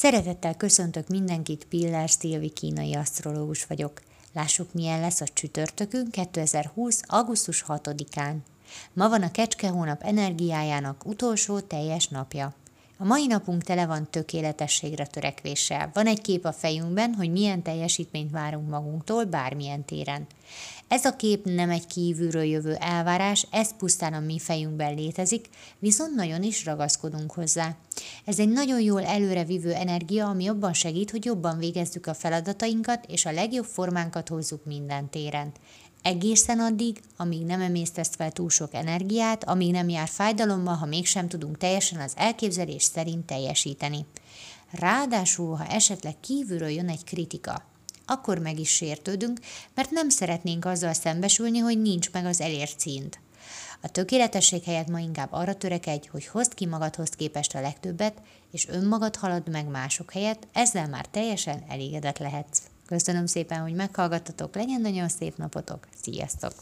Szeretettel köszöntök mindenkit, Piller Szilvi kínai asztrológus vagyok. Lássuk, milyen lesz a csütörtökünk 2020. augusztus 6-án. Ma van a kecske hónap energiájának utolsó teljes napja. A mai napunk tele van tökéletességre törekvéssel. Van egy kép a fejünkben, hogy milyen teljesítményt várunk magunktól bármilyen téren. Ez a kép nem egy kívülről jövő elvárás, ez pusztán a mi fejünkben létezik, viszont nagyon is ragaszkodunk hozzá. Ez egy nagyon jól előrevívő energia, ami abban segít, hogy jobban végezzük a feladatainkat, és a legjobb formánkat hozzuk minden téren. Egészen addig, amíg nem emésztesz fel túl sok energiát, amíg nem jár fájdalommal, ha mégsem tudunk teljesen az elképzelés szerint teljesíteni. Ráadásul, ha esetleg kívülről jön egy kritika, akkor meg is sértődünk, mert nem szeretnénk azzal szembesülni, hogy nincs meg az elért szint. A tökéletesség helyett ma inkább arra törekedj, hogy hozd ki magadhoz képest a legtöbbet, és önmagad halad meg mások helyett, ezzel már teljesen elégedett lehetsz. Köszönöm szépen, hogy meghallgattatok, legyen nagyon szép napotok, sziasztok!